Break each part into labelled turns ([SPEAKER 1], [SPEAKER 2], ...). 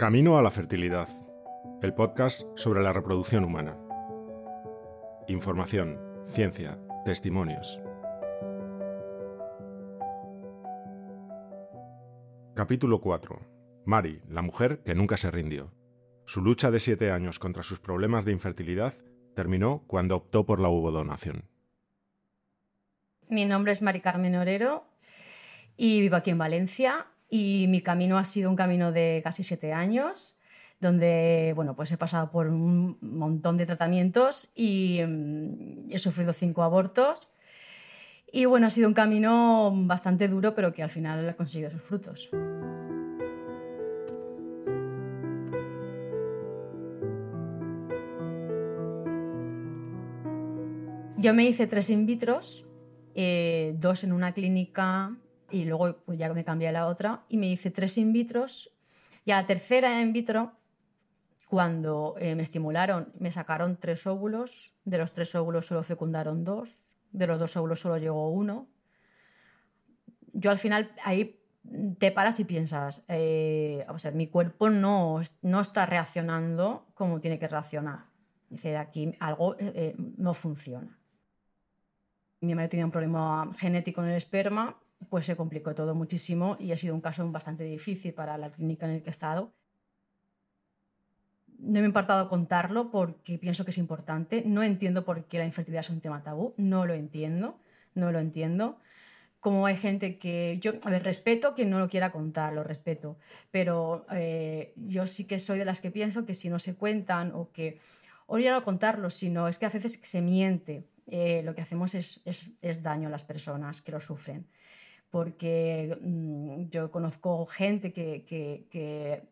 [SPEAKER 1] Camino a la fertilidad, el podcast sobre la reproducción humana. Información, ciencia, testimonios. Capítulo 4. Mari, la mujer que nunca se rindió. Su lucha de siete años contra sus problemas de infertilidad terminó cuando optó por la donación.
[SPEAKER 2] Mi nombre es Mari Carmen Orero y vivo aquí en Valencia y mi camino ha sido un camino de casi siete años donde bueno, pues he pasado por un montón de tratamientos y mm, he sufrido cinco abortos. Y bueno, ha sido un camino bastante duro, pero que al final ha conseguido sus frutos. Yo me hice tres in vitros, eh, dos en una clínica y luego pues, ya me cambié a la otra y me hice tres in vitros y a la tercera in vitro cuando eh, me estimularon me sacaron tres óvulos, de los tres óvulos solo fecundaron dos, de los dos óvulos solo llegó uno. Yo al final ahí te paras y piensas, eh, o sea, mi cuerpo no, no está reaccionando como tiene que reaccionar. Es decir, aquí algo eh, no funciona. Mi marido tenía un problema genético en el esperma pues se complicó todo muchísimo y ha sido un caso bastante difícil para la clínica en el que he estado. No me he importado contarlo porque pienso que es importante. No entiendo por qué la infertilidad es un tema tabú. No lo entiendo. No lo entiendo. Como hay gente que yo, a ver, respeto que no lo quiera contar, lo respeto. Pero eh, yo sí que soy de las que pienso que si no se cuentan o que, o ya no contarlo, sino es que a veces se miente. Eh, lo que hacemos es, daño a las personas que lo sufren porque mm, yo conozco gente que, que, que,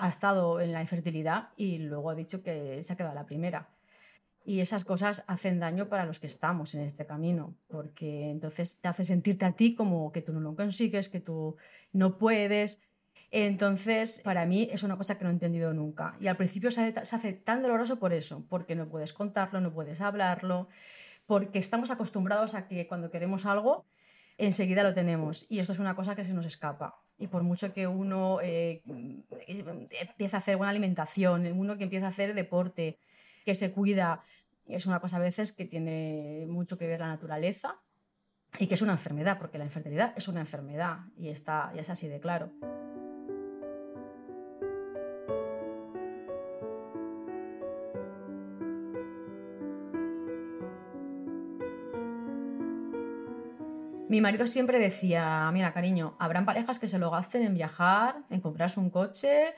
[SPEAKER 2] ha estado en la infertilidad y luego ha dicho que se ha quedado la primera. Y esas cosas hacen daño para los que estamos en este camino, porque entonces te hace sentirte a ti como que tú no lo consigues, que tú no puedes. Entonces, para mí es una cosa que no he entendido nunca. Y al principio se hace tan doloroso por eso, porque no puedes contarlo, no puedes hablarlo, porque estamos acostumbrados a que cuando queremos algo, enseguida lo tenemos. Y esto es una cosa que se nos escapa. Y por mucho que uno eh, empiece a hacer buena alimentación, uno que empieza a hacer deporte, que se cuida, es una cosa a veces que tiene mucho que ver la naturaleza y que es una enfermedad, porque la infertilidad es una enfermedad y, está, y es así de claro. Mi marido siempre decía, mira cariño, habrán parejas que se lo gasten en viajar, en comprarse un coche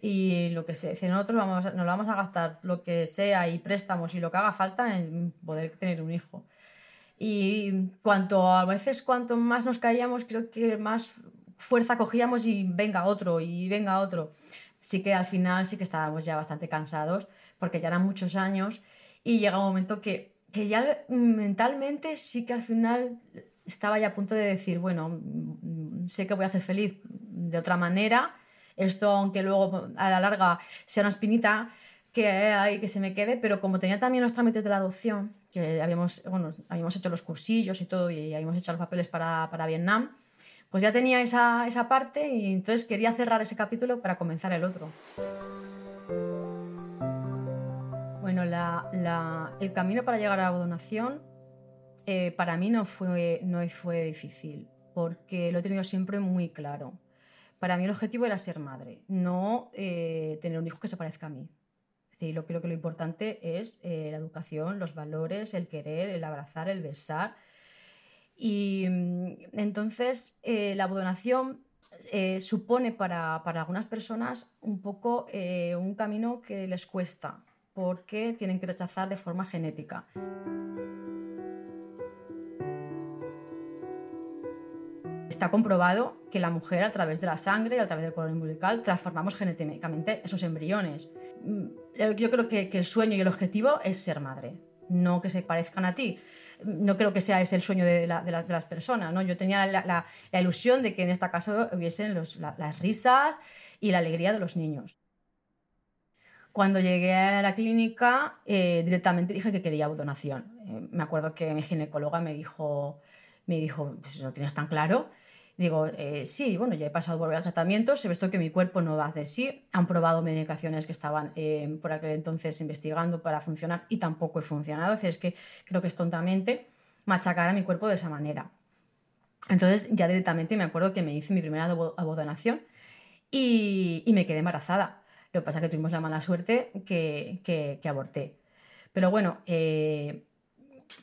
[SPEAKER 2] y lo que sea. Si nosotros vamos, nos vamos a gastar lo que sea y préstamos y lo que haga falta en poder tener un hijo. Y cuanto a veces cuanto más nos caíamos, creo que más fuerza cogíamos y venga otro y venga otro. Sí que al final sí que estábamos ya bastante cansados porque ya eran muchos años y llega un momento que, que ya mentalmente sí que al final estaba ya a punto de decir, bueno, mm, sé que voy a ser feliz de otra manera, esto aunque luego a la larga sea una espinita que hay que se me quede, pero como tenía también los trámites de la adopción, que habíamos, bueno, habíamos hecho los cursillos y todo, y habíamos hecho los papeles para, para Vietnam, pues ya tenía esa, esa parte y entonces quería cerrar ese capítulo para comenzar el otro. Bueno, la, la, el camino para llegar a la donación eh, para mí no fue, no fue difícil, porque lo he tenido siempre muy claro. Para mí el objetivo era ser madre, no eh, tener un hijo que se parezca a mí. Es lo, creo que lo importante es eh, la educación, los valores, el querer, el abrazar, el besar. Y mm, entonces la abodonación supone para, algunas personas un poco un camino que les cuesta, porque tienen que rechazar de forma genética. Está comprobado que la mujer a través de la sangre y a través del cordón umbilical transformamos genéticamente esos embriones. Mm, yo creo que, el sueño y el objetivo es ser madre, no que se parezcan a ti. No creo que sea ese el sueño de, las personas. ¿no? Yo tenía la, ilusión de que en esta casa hubiesen las risas y la alegría de los niños. Cuando llegué a la clínica, eh, directamente dije que quería donación. Eh, me acuerdo que mi ginecóloga me dijo, me dijo, pues lo tienes tan claro. Digo, eh, sí, bueno, ya he pasado por varios tratamientos, he visto que mi cuerpo no va hacer sí. Han probado medicaciones que estaban eh, por aquel entonces investigando para funcionar y tampoco he funcionado. Es es que creo que es tontamente machacar a mi cuerpo de esa manera. Entonces ya directamente me acuerdo que me hice mi primera abodonación y, y me quedé embarazada. Lo que pasa es que tuvimos la mala suerte que, que, aborté. Pero bueno, eh,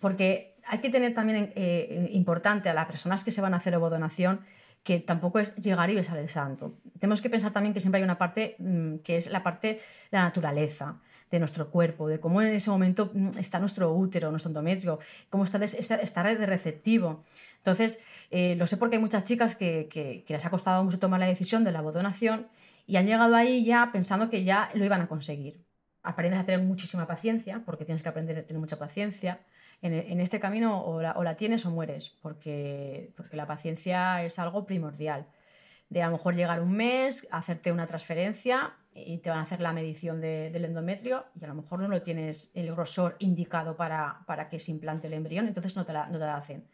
[SPEAKER 2] porque hay que tener también eh, importante a las personas que se van a hacer ovodonación que tampoco es llegar y besar el santo. Tenemos que pensar también que siempre hay una parte mm, que es la parte de la naturaleza, de nuestro cuerpo, de cómo en ese momento mm, está nuestro útero, nuestro endometrio, cómo está, está, de receptivo. Entonces, eh, lo sé porque hay muchas chicas que, que, que, les ha costado mucho tomar la decisión de la abodonación y han llegado ahí ya pensando que ya lo iban a conseguir. Aprendes a tener muchísima paciencia, porque tienes que aprender a tener mucha paciencia. En, este camino o la, tienes o mueres, porque, porque la paciencia es algo primordial. De a lo mejor llegar un mes, hacerte una transferencia y te van a hacer la medición del endometrio y a lo mejor no lo tienes el grosor indicado para, para que se implante el embrión, entonces no te la, no te la hacen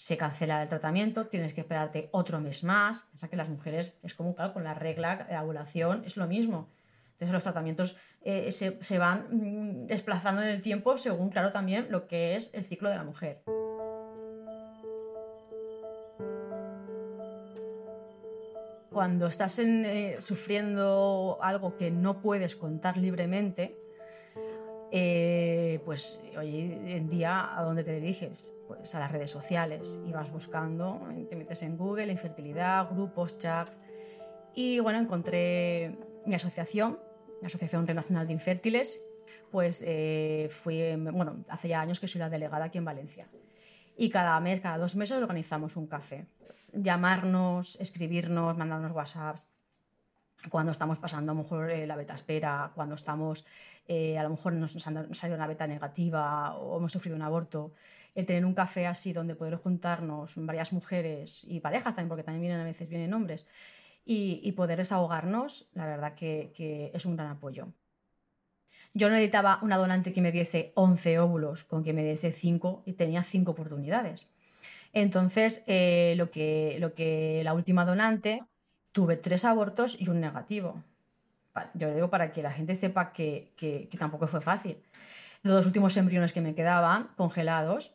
[SPEAKER 2] se cancela el tratamiento, tienes que esperarte otro mes más. Sea que las mujeres es como, claro, con la regla de ovulación es lo mismo. Entonces los tratamientos eh, se, van mm, desplazando en el tiempo según, claro, también lo que es el ciclo de la mujer. Cuando estás eh, sufriendo algo que no puedes contar libremente, eh, pues hoy en día, ¿a dónde te diriges? Pues a las redes sociales y vas buscando, te metes en Google, infertilidad, grupos, chat. Y bueno, encontré mi asociación, la Asociación Nacional de Infértiles, pues eh, fui, bueno, hace ya años que soy la delegada aquí en Valencia. Y cada mes, cada dos meses organizamos un café. Llamarnos, escribirnos, mandarnos WhatsApps, cuando estamos pasando a lo mejor eh, la beta espera, cuando estamos, eh, a lo mejor nos, nos, ha salido una beta negativa o hemos sufrido un aborto, el tener un café así donde poder juntarnos varias mujeres y parejas también, porque también vienen a veces vienen hombres, y, poder desahogarnos, la verdad que, que, es un gran apoyo. Yo no necesitaba una donante que me diese 11 óvulos, con que me diese 5 y tenía 5 oportunidades. Entonces, eh, lo, que, lo que la última donante tuve tres abortos y un negativo. Yo lo digo para que la gente sepa que, que, tampoco fue fácil. Los dos últimos embriones que me quedaban congelados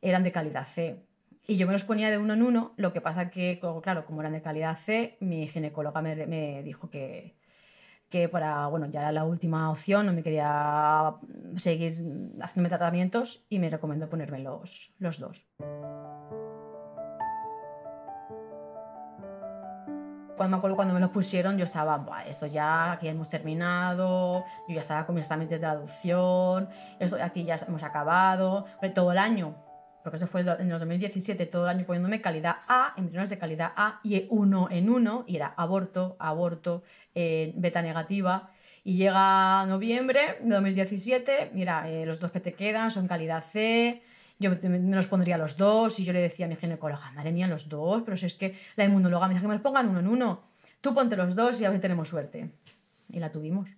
[SPEAKER 2] eran de calidad C. Y yo me los ponía de uno en uno, lo que pasa que, claro, como eran de calidad C, mi ginecóloga me, me dijo que, que para, bueno, ya era la última opción, no me quería seguir haciéndome tratamientos y me recomendó ponerme los, los dos. cuando me acuerdo cuando me lo pusieron, yo estaba, esto ya, aquí hemos terminado, yo ya estaba con mis trámites de adopción, esto aquí ya hemos acabado, todo el año, porque eso fue en el 2017, todo el año poniéndome calidad A, embriones de calidad A, y uno en uno, y era aborto, aborto, eh, beta negativa, y llega noviembre de 2017, mira, eh, los dos que te quedan son calidad C, yo me los pondría los dos y yo le decía a mi ginecóloga, madre mía, los dos, pero si es que la inmunóloga me dice que me los pongan uno en uno. Tú ponte los dos y a ver si tenemos suerte. Y la tuvimos.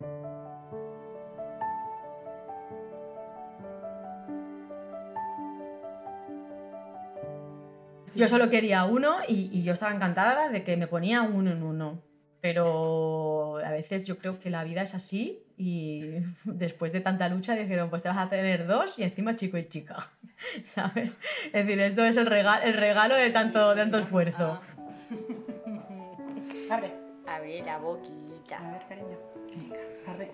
[SPEAKER 2] Yo solo quería uno y, y, yo estaba encantada de que me ponía uno en uno. Pero a veces yo creo que la vida es así y después de tanta lucha dijeron, pues te vas a tener dos y encima chico y chica. ¿sabes? Es decir, esto es el regalo, el regalo de tanto, tanto esfuerzo.
[SPEAKER 3] Abre. Abre la boquita. A ver, cariño. Venga, abre.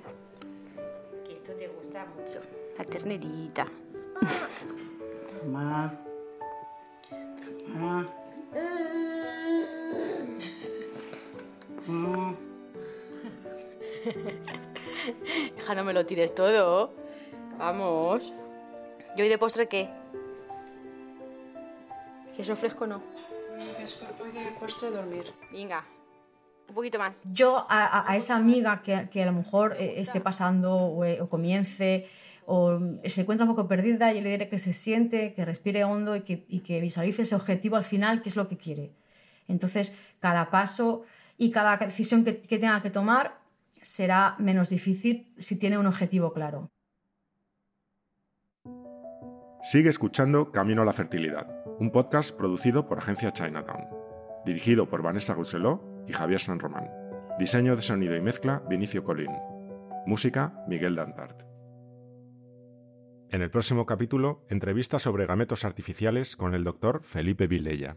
[SPEAKER 3] Que esto te gusta mucho. La ternerita. Mamá. Mamá. Hija, no me lo tires todo. Vamos. ¿Y hoy de postre qué? ¿Queso fresco no?
[SPEAKER 4] Hoy de postre dormir.
[SPEAKER 3] Venga, un poquito más.
[SPEAKER 2] Yo a, esa amiga que, que, a lo mejor eh, esté pasando o, eh, o, comience o se encuentra un poco perdida, yo le diré que se siente, que respire hondo y que, visualice ese objetivo al final, que es lo que quiere. Entonces, cada paso y cada decisión que, que tenga que tomar será menos difícil si tiene un objetivo claro.
[SPEAKER 1] Sigue escuchando Camino a la Fertilidad, un podcast producido por Agencia Chinatown. Dirigido por Vanessa Guseló y Javier San Román. Diseño de sonido y mezcla Vinicio Colín. Música Miguel Dantart. En el próximo capítulo, entrevista sobre gametos artificiales con el doctor Felipe Vilella.